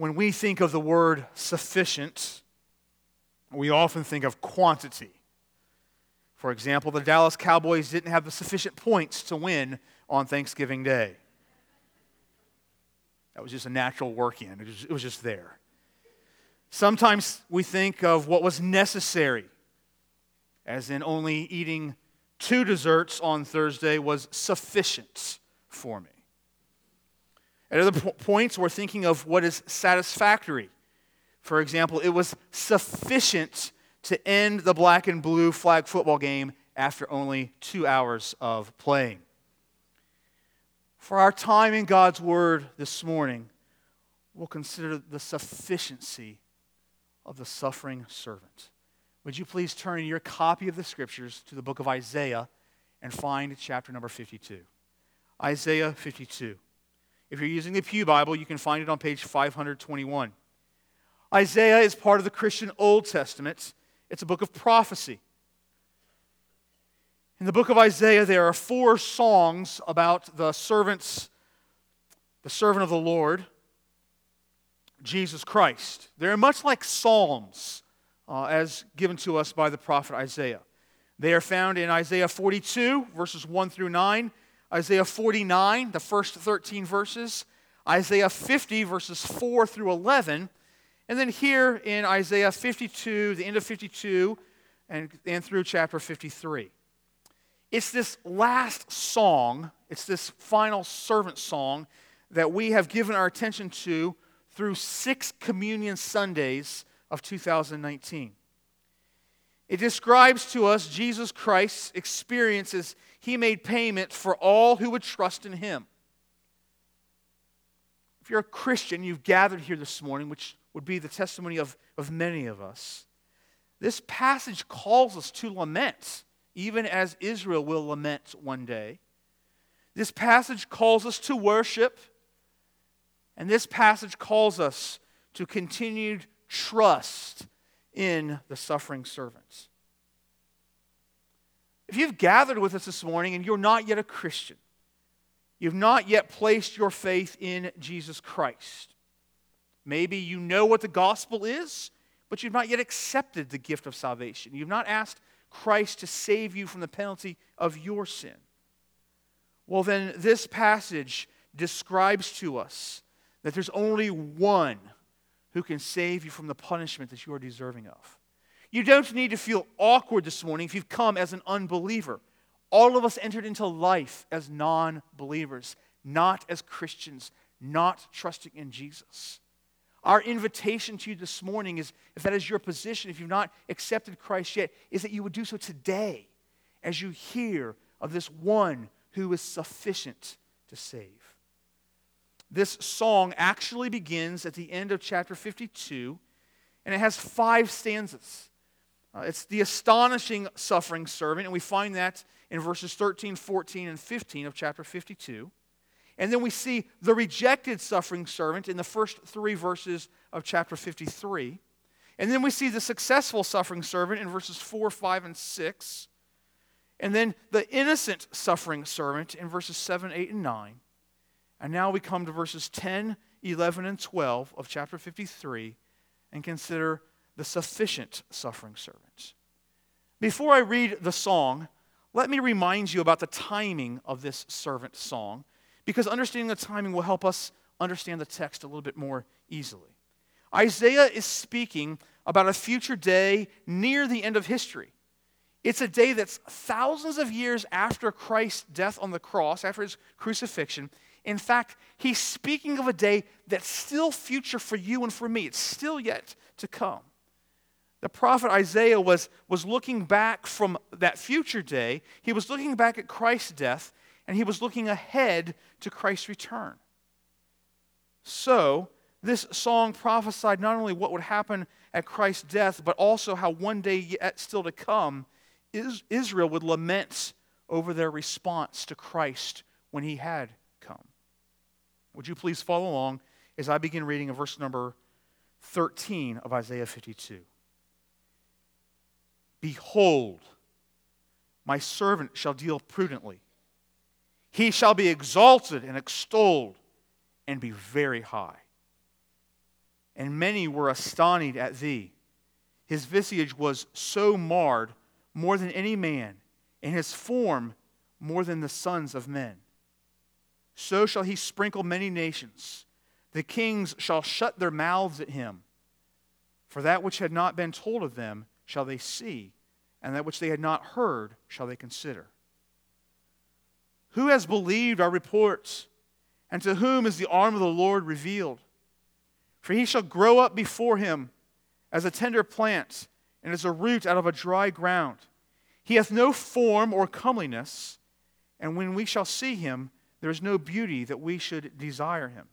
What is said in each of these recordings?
When we think of the word sufficient, we often think of quantity. For example, the Dallas Cowboys didn't have the sufficient points to win on Thanksgiving Day. That was just a natural work in, it it was just there. Sometimes we think of what was necessary, as in only eating two desserts on Thursday was sufficient for me. At other po- points, we're thinking of what is satisfactory. For example, it was sufficient to end the black and blue flag football game after only two hours of playing. For our time in God's Word this morning, we'll consider the sufficiency of the suffering servant. Would you please turn your copy of the Scriptures to the book of Isaiah and find chapter number 52? Isaiah 52. If you're using the Pew Bible, you can find it on page 521. Isaiah is part of the Christian Old Testament, it's a book of prophecy. In the book of Isaiah, there are four songs about the servants, the servant of the Lord, Jesus Christ. They're much like psalms uh, as given to us by the prophet Isaiah. They are found in Isaiah 42, verses 1 through 9, Isaiah 49, the first 13 verses, Isaiah 50, verses 4 through 11, and then here in Isaiah 52, the end of 52, and, and through chapter 53. It's this last song, it's this final servant song that we have given our attention to through six communion Sundays of 2019. It describes to us Jesus Christ's experiences. He made payment for all who would trust in him. If you're a Christian, you've gathered here this morning, which would be the testimony of, of many of us. This passage calls us to lament, even as Israel will lament one day. This passage calls us to worship, and this passage calls us to continued trust in the suffering servants. If you've gathered with us this morning and you're not yet a Christian, you've not yet placed your faith in Jesus Christ, maybe you know what the gospel is, but you've not yet accepted the gift of salvation. You've not asked Christ to save you from the penalty of your sin. Well, then, this passage describes to us that there's only one who can save you from the punishment that you are deserving of. You don't need to feel awkward this morning if you've come as an unbeliever. All of us entered into life as non believers, not as Christians, not trusting in Jesus. Our invitation to you this morning is if that is your position, if you've not accepted Christ yet, is that you would do so today as you hear of this one who is sufficient to save. This song actually begins at the end of chapter 52, and it has five stanzas. Uh, it's the astonishing suffering servant, and we find that in verses 13, 14, and 15 of chapter 52. And then we see the rejected suffering servant in the first three verses of chapter 53. And then we see the successful suffering servant in verses 4, 5, and 6. And then the innocent suffering servant in verses 7, 8, and 9. And now we come to verses 10, 11, and 12 of chapter 53 and consider the sufficient suffering servant. Before I read the song, let me remind you about the timing of this servant song, because understanding the timing will help us understand the text a little bit more easily. Isaiah is speaking about a future day near the end of history. It's a day that's thousands of years after Christ's death on the cross, after his crucifixion, in fact, he's speaking of a day that's still future for you and for me. It's still yet to come. The prophet Isaiah was, was looking back from that future day. He was looking back at Christ's death, and he was looking ahead to Christ's return. So, this song prophesied not only what would happen at Christ's death, but also how one day yet still to come, Israel would lament over their response to Christ when he had come. would you please follow along as I begin reading of verse number 13 of Isaiah 52? Behold, my servant shall deal prudently. He shall be exalted and extolled and be very high. and many were astonished at thee. His visage was so marred more than any man, and his form more than the sons of men. So shall he sprinkle many nations. The kings shall shut their mouths at him. For that which had not been told of them shall they see, and that which they had not heard shall they consider. Who has believed our reports? And to whom is the arm of the Lord revealed? For he shall grow up before him as a tender plant, and as a root out of a dry ground. He hath no form or comeliness, and when we shall see him, there is no beauty that we should desire him.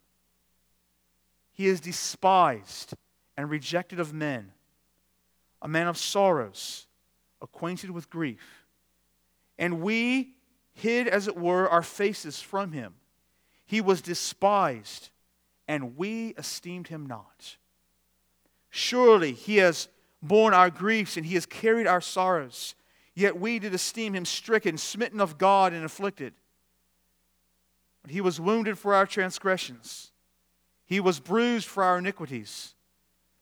He is despised and rejected of men, a man of sorrows, acquainted with grief. And we hid, as it were, our faces from him. He was despised, and we esteemed him not. Surely he has borne our griefs, and he has carried our sorrows. Yet we did esteem him stricken, smitten of God, and afflicted. But he was wounded for our transgressions, he was bruised for our iniquities.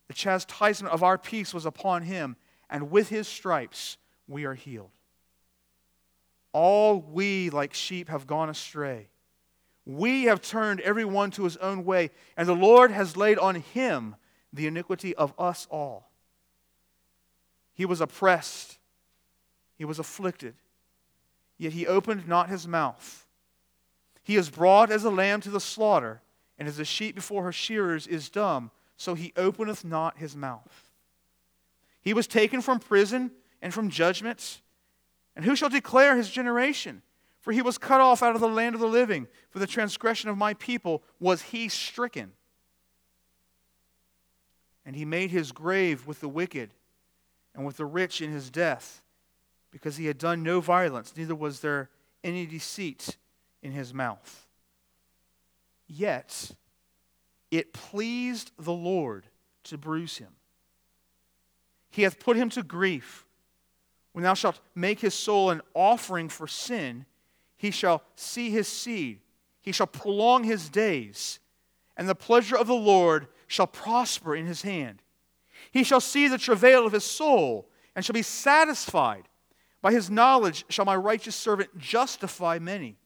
The chastisement of our peace was upon him, and with his stripes we are healed. All we, like sheep, have gone astray. We have turned every one to his own way, and the Lord has laid on him the iniquity of us all. He was oppressed, he was afflicted, yet he opened not his mouth. He is brought as a lamb to the slaughter, and as a sheep before her shearers is dumb, so he openeth not his mouth. He was taken from prison and from judgment. And who shall declare his generation? For he was cut off out of the land of the living. For the transgression of my people was he stricken. And he made his grave with the wicked and with the rich in his death, because he had done no violence, neither was there any deceit in his mouth. Yet it pleased the Lord to bruise him. He hath put him to grief. When thou shalt make his soul an offering for sin, he shall see his seed, he shall prolong his days, and the pleasure of the Lord shall prosper in his hand. He shall see the travail of his soul, and shall be satisfied. By his knowledge shall my righteous servant justify many,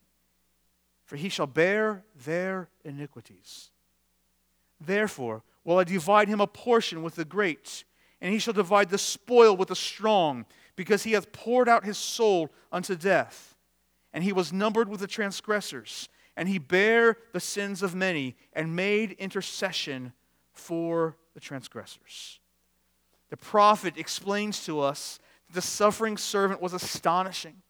for he shall bear their iniquities. Therefore will I divide him a portion with the great, and he shall divide the spoil with the strong, because he hath poured out his soul unto death and he was numbered with the transgressors, and he bare the sins of many, and made intercession for the transgressors. The prophet explains to us that the suffering servant was astonishing.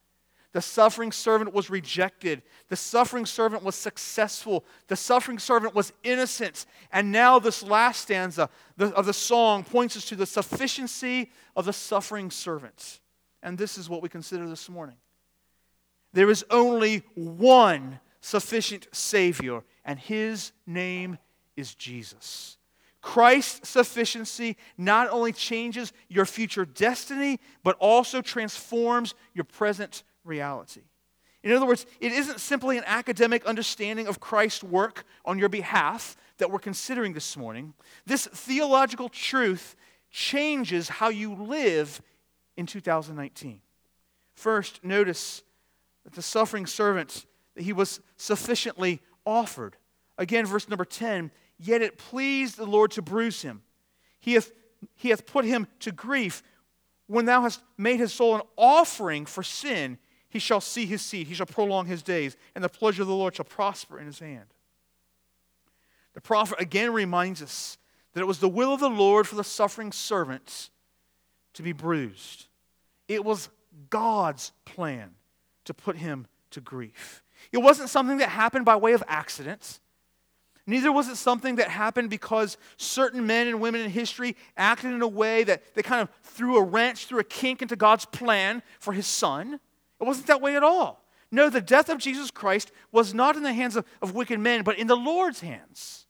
The suffering servant was rejected. The suffering servant was successful. The suffering servant was innocent. And now, this last stanza of the song points us to the sufficiency of the suffering servant. And this is what we consider this morning. There is only one sufficient Savior, and his name is Jesus. Christ's sufficiency not only changes your future destiny, but also transforms your present reality. In other words, it isn't simply an academic understanding of Christ's work on your behalf that we're considering this morning. This theological truth changes how you live in 2019. First, notice that the suffering servant that he was sufficiently offered. Again, verse number 10 Yet it pleased the Lord to bruise him. He hath, he hath put him to grief. When thou hast made his soul an offering for sin, he shall see his seed, he shall prolong his days, and the pleasure of the Lord shall prosper in his hand. The prophet again reminds us that it was the will of the Lord for the suffering servants to be bruised. It was God's plan to put him to grief. It wasn't something that happened by way of accident. Neither was it something that happened because certain men and women in history acted in a way that they kind of threw a wrench, threw a kink into God's plan for his son. It wasn't that way at all. No, the death of Jesus Christ was not in the hands of, of wicked men, but in the Lord's hands.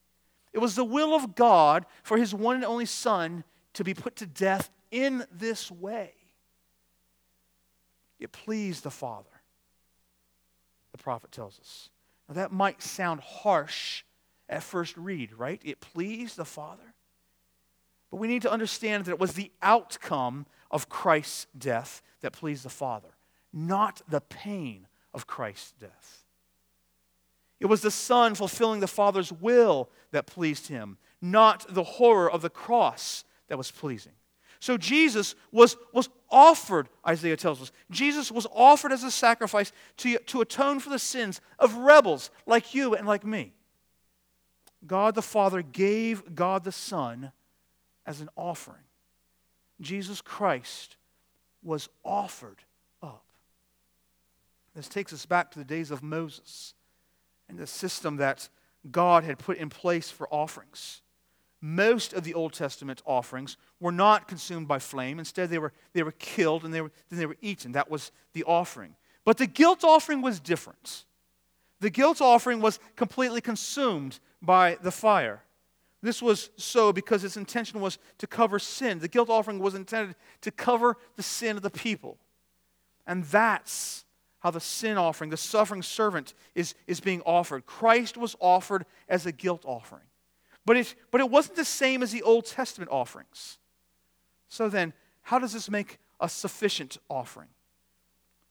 It was the will of God for his one and only son to be put to death in this way. It pleased the Father the prophet tells us. Now, that might sound harsh at first read, right? It pleased the Father. But we need to understand that it was the outcome of Christ's death that pleased the Father, not the pain of Christ's death. It was the Son fulfilling the Father's will that pleased him, not the horror of the cross that was pleasing. So Jesus was, was offered, Isaiah tells us, Jesus was offered as a sacrifice to, to atone for the sins of rebels like you and like me. God the Father gave God the Son as an offering. Jesus Christ was offered. This takes us back to the days of Moses and the system that God had put in place for offerings. Most of the Old Testament offerings were not consumed by flame. Instead, they were, they were killed and they were, then they were eaten. That was the offering. But the guilt offering was different. The guilt offering was completely consumed by the fire. This was so because its intention was to cover sin. The guilt offering was intended to cover the sin of the people. And that's how the sin offering, the suffering servant, is, is being offered. Christ was offered as a guilt offering. But it, but it wasn't the same as the Old Testament offerings. So then, how does this make a sufficient offering?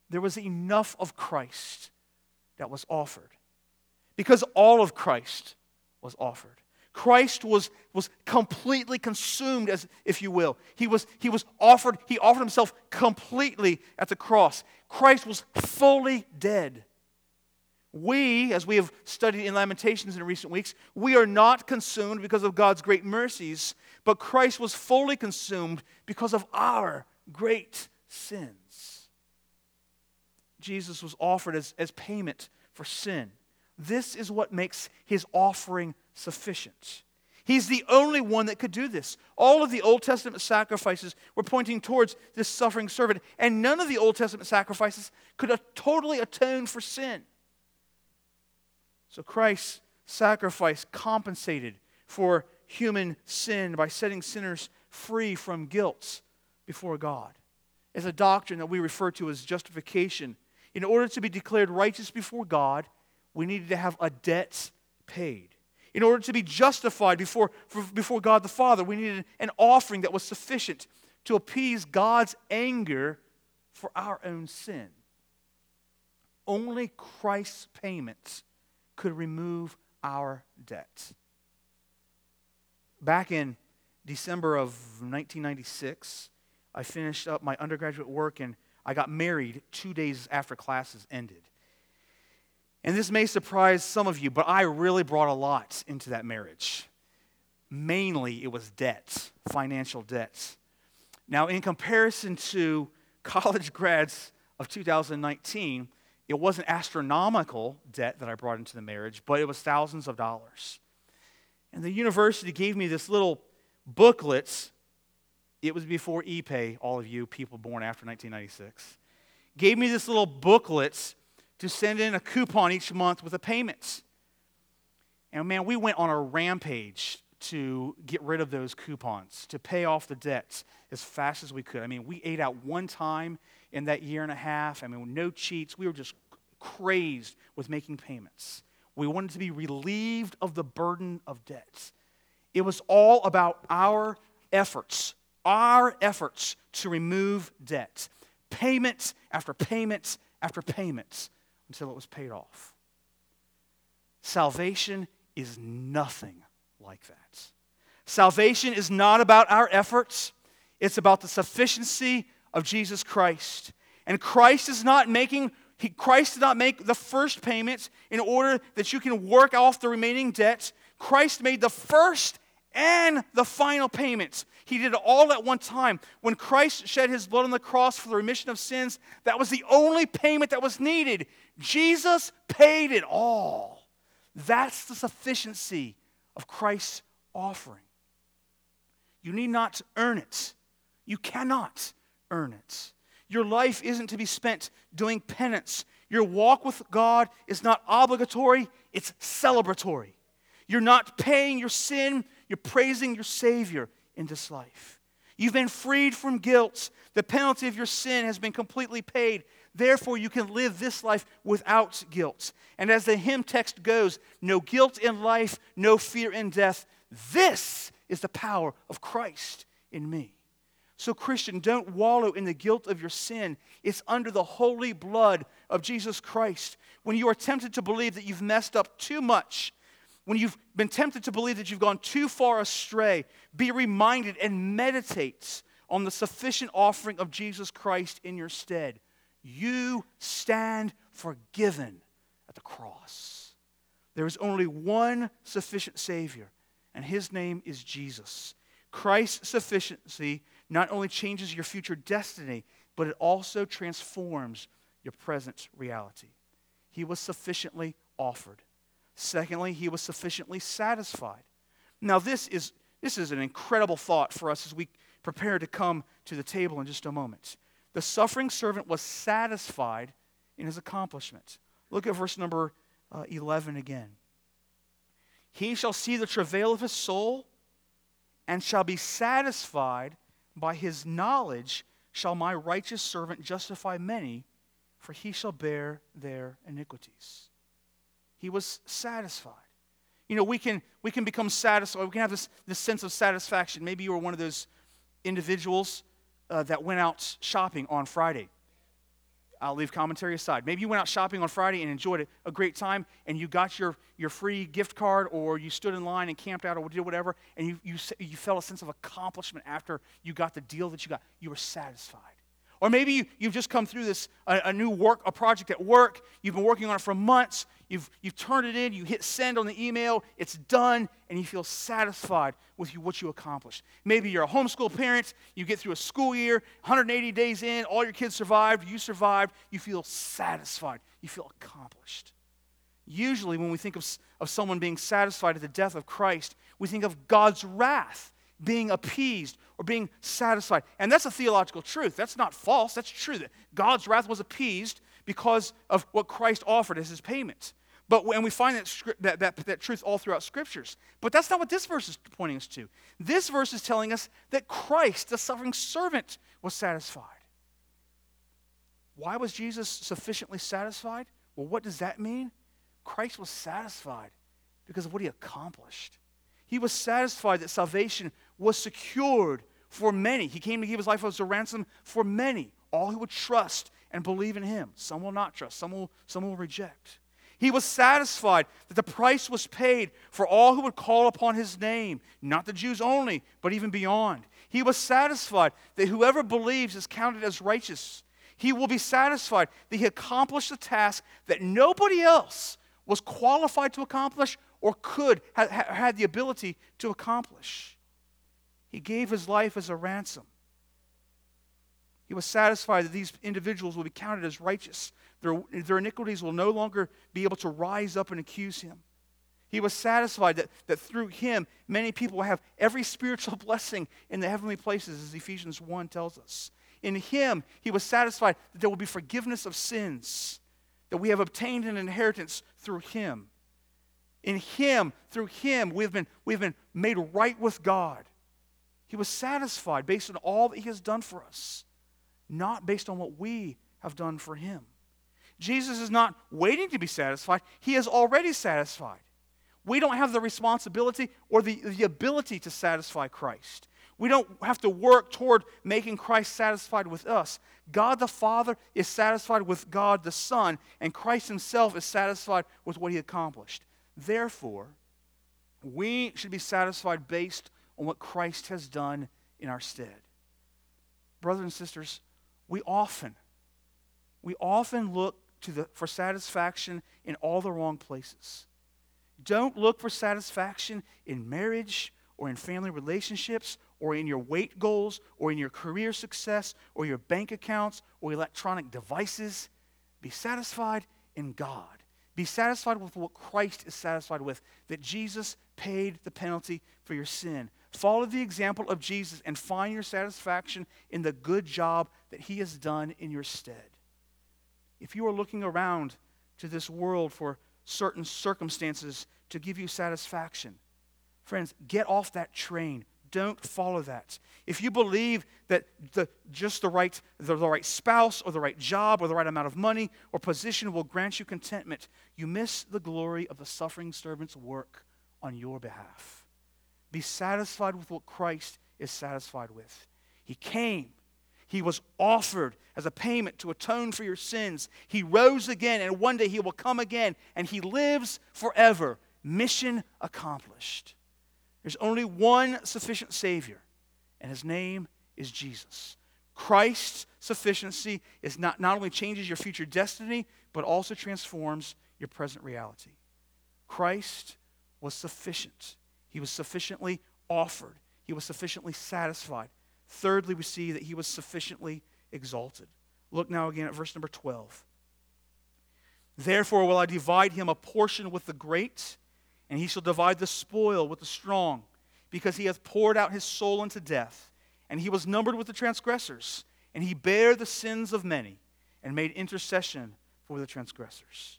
There was enough of Christ that was offered. Because all of Christ was offered. Christ was, was completely consumed, as if you will. He was, he was offered, he offered himself completely at the cross. Christ was fully dead. We, as we have studied in Lamentations in recent weeks, we are not consumed because of God's great mercies, but Christ was fully consumed because of our great sins. Jesus was offered as, as payment for sin. This is what makes his offering sufficient. He's the only one that could do this. All of the Old Testament sacrifices were pointing towards this suffering servant, and none of the Old Testament sacrifices could totally atone for sin. So Christ's sacrifice compensated for human sin by setting sinners free from guilt before God. It's a doctrine that we refer to as justification. In order to be declared righteous before God, we needed to have a debt paid. In order to be justified before, before God the Father, we needed an offering that was sufficient to appease God's anger for our own sin. Only Christ's payment could remove our debt. Back in December of 1996, I finished up my undergraduate work and I got married two days after classes ended. And this may surprise some of you, but I really brought a lot into that marriage. Mainly, it was debt, financial debt. Now, in comparison to college grads of 2019, it wasn't astronomical debt that I brought into the marriage, but it was thousands of dollars. And the university gave me this little booklet. It was before ePay, all of you people born after 1996. Gave me this little booklet to send in a coupon each month with a payment. And man, we went on a rampage to get rid of those coupons, to pay off the debts as fast as we could. I mean, we ate out one time in that year and a half. I mean, no cheats. We were just crazed with making payments. We wanted to be relieved of the burden of debts. It was all about our efforts, our efforts to remove debt. Payment after payments after payment until it was paid off. Salvation is nothing like that. Salvation is not about our efforts, it's about the sufficiency of Jesus Christ. And Christ is not making he, Christ did not make the first payment in order that you can work off the remaining debt. Christ made the first and the final payments. He did it all at one time. When Christ shed his blood on the cross for the remission of sins, that was the only payment that was needed. Jesus paid it all. That's the sufficiency of Christ's offering. You need not earn it. You cannot earn it. Your life isn't to be spent doing penance. Your walk with God is not obligatory, it's celebratory. You're not paying your sin, you're praising your Savior in this life. You've been freed from guilt. The penalty of your sin has been completely paid. Therefore, you can live this life without guilt. And as the hymn text goes, no guilt in life, no fear in death. this is the power of Christ in me. So, Christian, don't wallow in the guilt of your sin. It's under the holy blood of Jesus Christ. When you are tempted to believe that you've messed up too much, when you've been tempted to believe that you've gone too far astray, be reminded and meditate on the sufficient offering of Jesus Christ in your stead. You stand forgiven at the cross. There is only one sufficient Savior, and his name is Jesus. Christ's sufficiency not only changes your future destiny, but it also transforms your present reality. He was sufficiently offered. Secondly, he was sufficiently satisfied. Now, this is, this is an incredible thought for us as we prepare to come to the table in just a moment. The suffering servant was satisfied in his accomplishment. Look at verse number uh, 11 again. He shall see the travail of his soul and shall be satisfied by his knowledge shall my righteous servant justify many, for he shall bear their iniquities. He was satisfied. You know, we can, we can become satisfied. We can have this, this sense of satisfaction. Maybe you were one of those individuals uh, that went out shopping on Friday. I'll leave commentary aside. Maybe you went out shopping on Friday and enjoyed a great time, and you got your, your free gift card, or you stood in line and camped out, or did whatever, and you, you, you felt a sense of accomplishment after you got the deal that you got. You were satisfied. Or maybe you, you've just come through this, a, a, new work, a project at work. You've been working on it for months. You've, you've turned it in. You hit send on the email. It's done, and you feel satisfied with you, what you accomplished. Maybe you're a homeschool parent. You get through a school year, 180 days in, all your kids survived. You survived. You feel satisfied. You feel accomplished. Usually, when we think of, of someone being satisfied at the death of Christ, we think of God's wrath being appeased or being satisfied. And that's a theological truth. That's not false. That's true that God's wrath was appeased because of what Christ offered as his payment. But and we find that, that, that, that truth all throughout scriptures. But that's not what this verse is pointing us to. This verse is telling us that Christ, the suffering servant, was satisfied. Why was Jesus sufficiently satisfied? Well, what does that mean? Christ was satisfied because of what he accomplished. He was satisfied that salvation was secured for many. He came to give his life as a ransom for many, all who would trust and believe in him. Some will not trust, some will, some will reject. He was satisfied that the price was paid for all who would call upon his name, not the Jews only, but even beyond. He was satisfied that whoever believes is counted as righteous. He will be satisfied that he accomplished the task that nobody else was qualified to accomplish or could, have had the ability to accomplish. He gave his life as a ransom. He was satisfied that these individuals will be counted as righteous. Their, their iniquities will no longer be able to rise up and accuse him. He was satisfied that, that through him, many people will have every spiritual blessing in the heavenly places, as Ephesians 1 tells us. In him, he was satisfied that there will be forgiveness of sins, that we have obtained an inheritance through him. In him, through him, we've been, we've been made right with God. He was satisfied based on all that he has done for us, not based on what we have done for him. Jesus is not waiting to be satisfied, he is already satisfied. We don't have the responsibility or the, the ability to satisfy Christ. We don't have to work toward making Christ satisfied with us. God the Father is satisfied with God the Son, and Christ Himself is satisfied with what He accomplished. Therefore, we should be satisfied based on what Christ has done in our stead. Brothers and sisters, we often, we often look to the, for satisfaction in all the wrong places. Don't look for satisfaction in marriage or in family relationships or in your weight goals or in your career success or your bank accounts or electronic devices. Be satisfied in God. Be satisfied with what Christ is satisfied with, that Jesus paid the penalty for your sin. Follow the example of Jesus and find your satisfaction in the good job that he has done in your stead. If you are looking around to this world for certain circumstances to give you satisfaction, friends, get off that train. Don't follow that. If you believe that the, just the right, the, the right spouse or the right job or the right amount of money or position will grant you contentment, you miss the glory of the suffering servant's work on your behalf. Be satisfied with what Christ is satisfied with. He came. He was offered as a payment to atone for your sins. He rose again, and one day he will come again, and he lives forever. Mission accomplished. There's only one sufficient Savior, and his name is Jesus. Christ's sufficiency is not, not only changes your future destiny, but also transforms your present reality. Christ was sufficient. He was sufficiently offered. He was sufficiently satisfied. Thirdly, we see that he was sufficiently exalted. Look now again at verse number 12. Therefore will I divide him a portion with the great, and he shall divide the spoil with the strong, because he hath poured out his soul unto death, and he was numbered with the transgressors, and he bare the sins of many, and made intercession for the transgressors.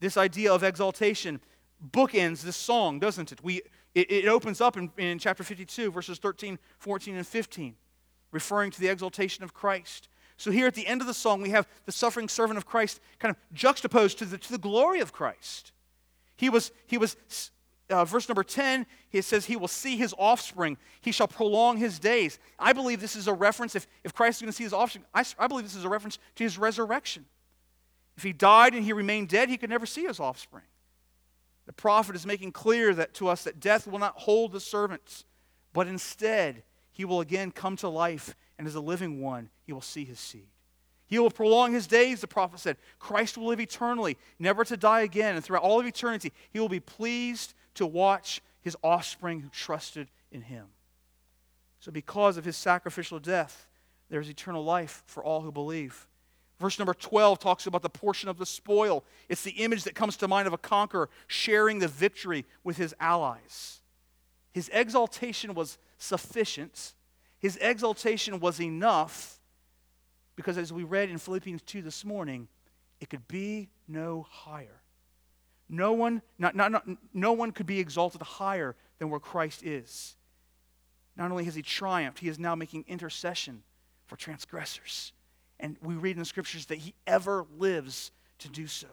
This idea of exaltation bookends this song, doesn't it? We, it, it opens up in, in chapter 52, verses 13, 14, and 15, referring to the exaltation of Christ. So here at the end of the song, we have the suffering servant of Christ kind of juxtaposed to the, to the glory of Christ. He was, he was uh, verse number 10, he says, He will see his offspring. He shall prolong his days. I believe this is a reference, if, if Christ is going to see his offspring, I, I believe this is a reference to his resurrection. If he died and he remained dead, he could never see his offspring. The prophet is making clear that to us that death will not hold the servants, but instead he will again come to life, and as a living one, he will see his seed. He will prolong his days, the prophet said. Christ will live eternally, never to die again, and throughout all of eternity, he will be pleased to watch his offspring who trusted in him. So, because of his sacrificial death, there's eternal life for all who believe. Verse number 12 talks about the portion of the spoil. It's the image that comes to mind of a conqueror sharing the victory with his allies. His exaltation was sufficient, his exaltation was enough because, as we read in Philippians 2 this morning, it could be no higher. No one, not, not, not, no one could be exalted higher than where Christ is. Not only has he triumphed, he is now making intercession for transgressors. And we read in the scriptures that he ever lives to do so.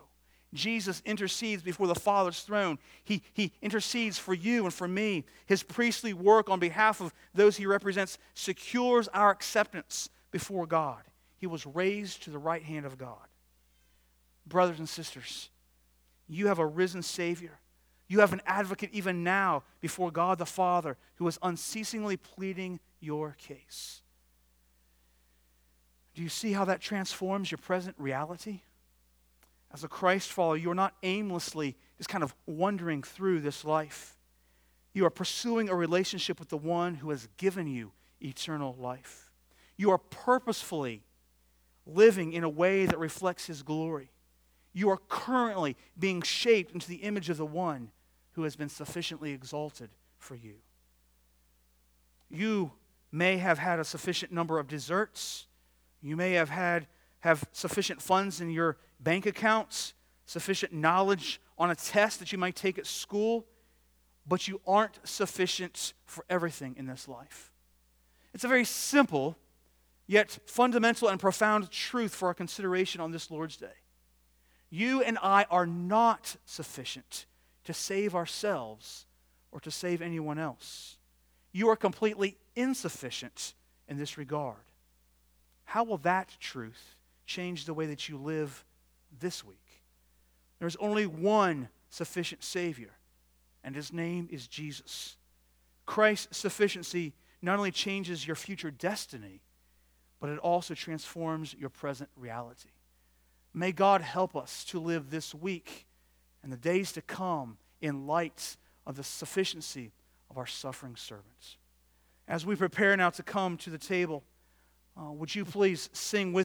Jesus intercedes before the Father's throne. He, he intercedes for you and for me. His priestly work on behalf of those he represents secures our acceptance before God. He was raised to the right hand of God. Brothers and sisters, you have a risen Savior. You have an advocate even now before God the Father who is unceasingly pleading your case. Do you see how that transforms your present reality? As a Christ follower, you're not aimlessly just kind of wandering through this life. You are pursuing a relationship with the one who has given you eternal life. You are purposefully living in a way that reflects his glory. You are currently being shaped into the image of the one who has been sufficiently exalted for you. You may have had a sufficient number of desserts you may have had have sufficient funds in your bank accounts, sufficient knowledge on a test that you might take at school, but you aren't sufficient for everything in this life. It's a very simple, yet fundamental and profound truth for our consideration on this Lord's Day. You and I are not sufficient to save ourselves or to save anyone else. You are completely insufficient in this regard. How will that truth change the way that you live this week? There's only one sufficient Savior, and his name is Jesus. Christ's sufficiency not only changes your future destiny, but it also transforms your present reality. May God help us to live this week and the days to come in light of the sufficiency of our suffering servants. As we prepare now to come to the table, uh, would you please sing with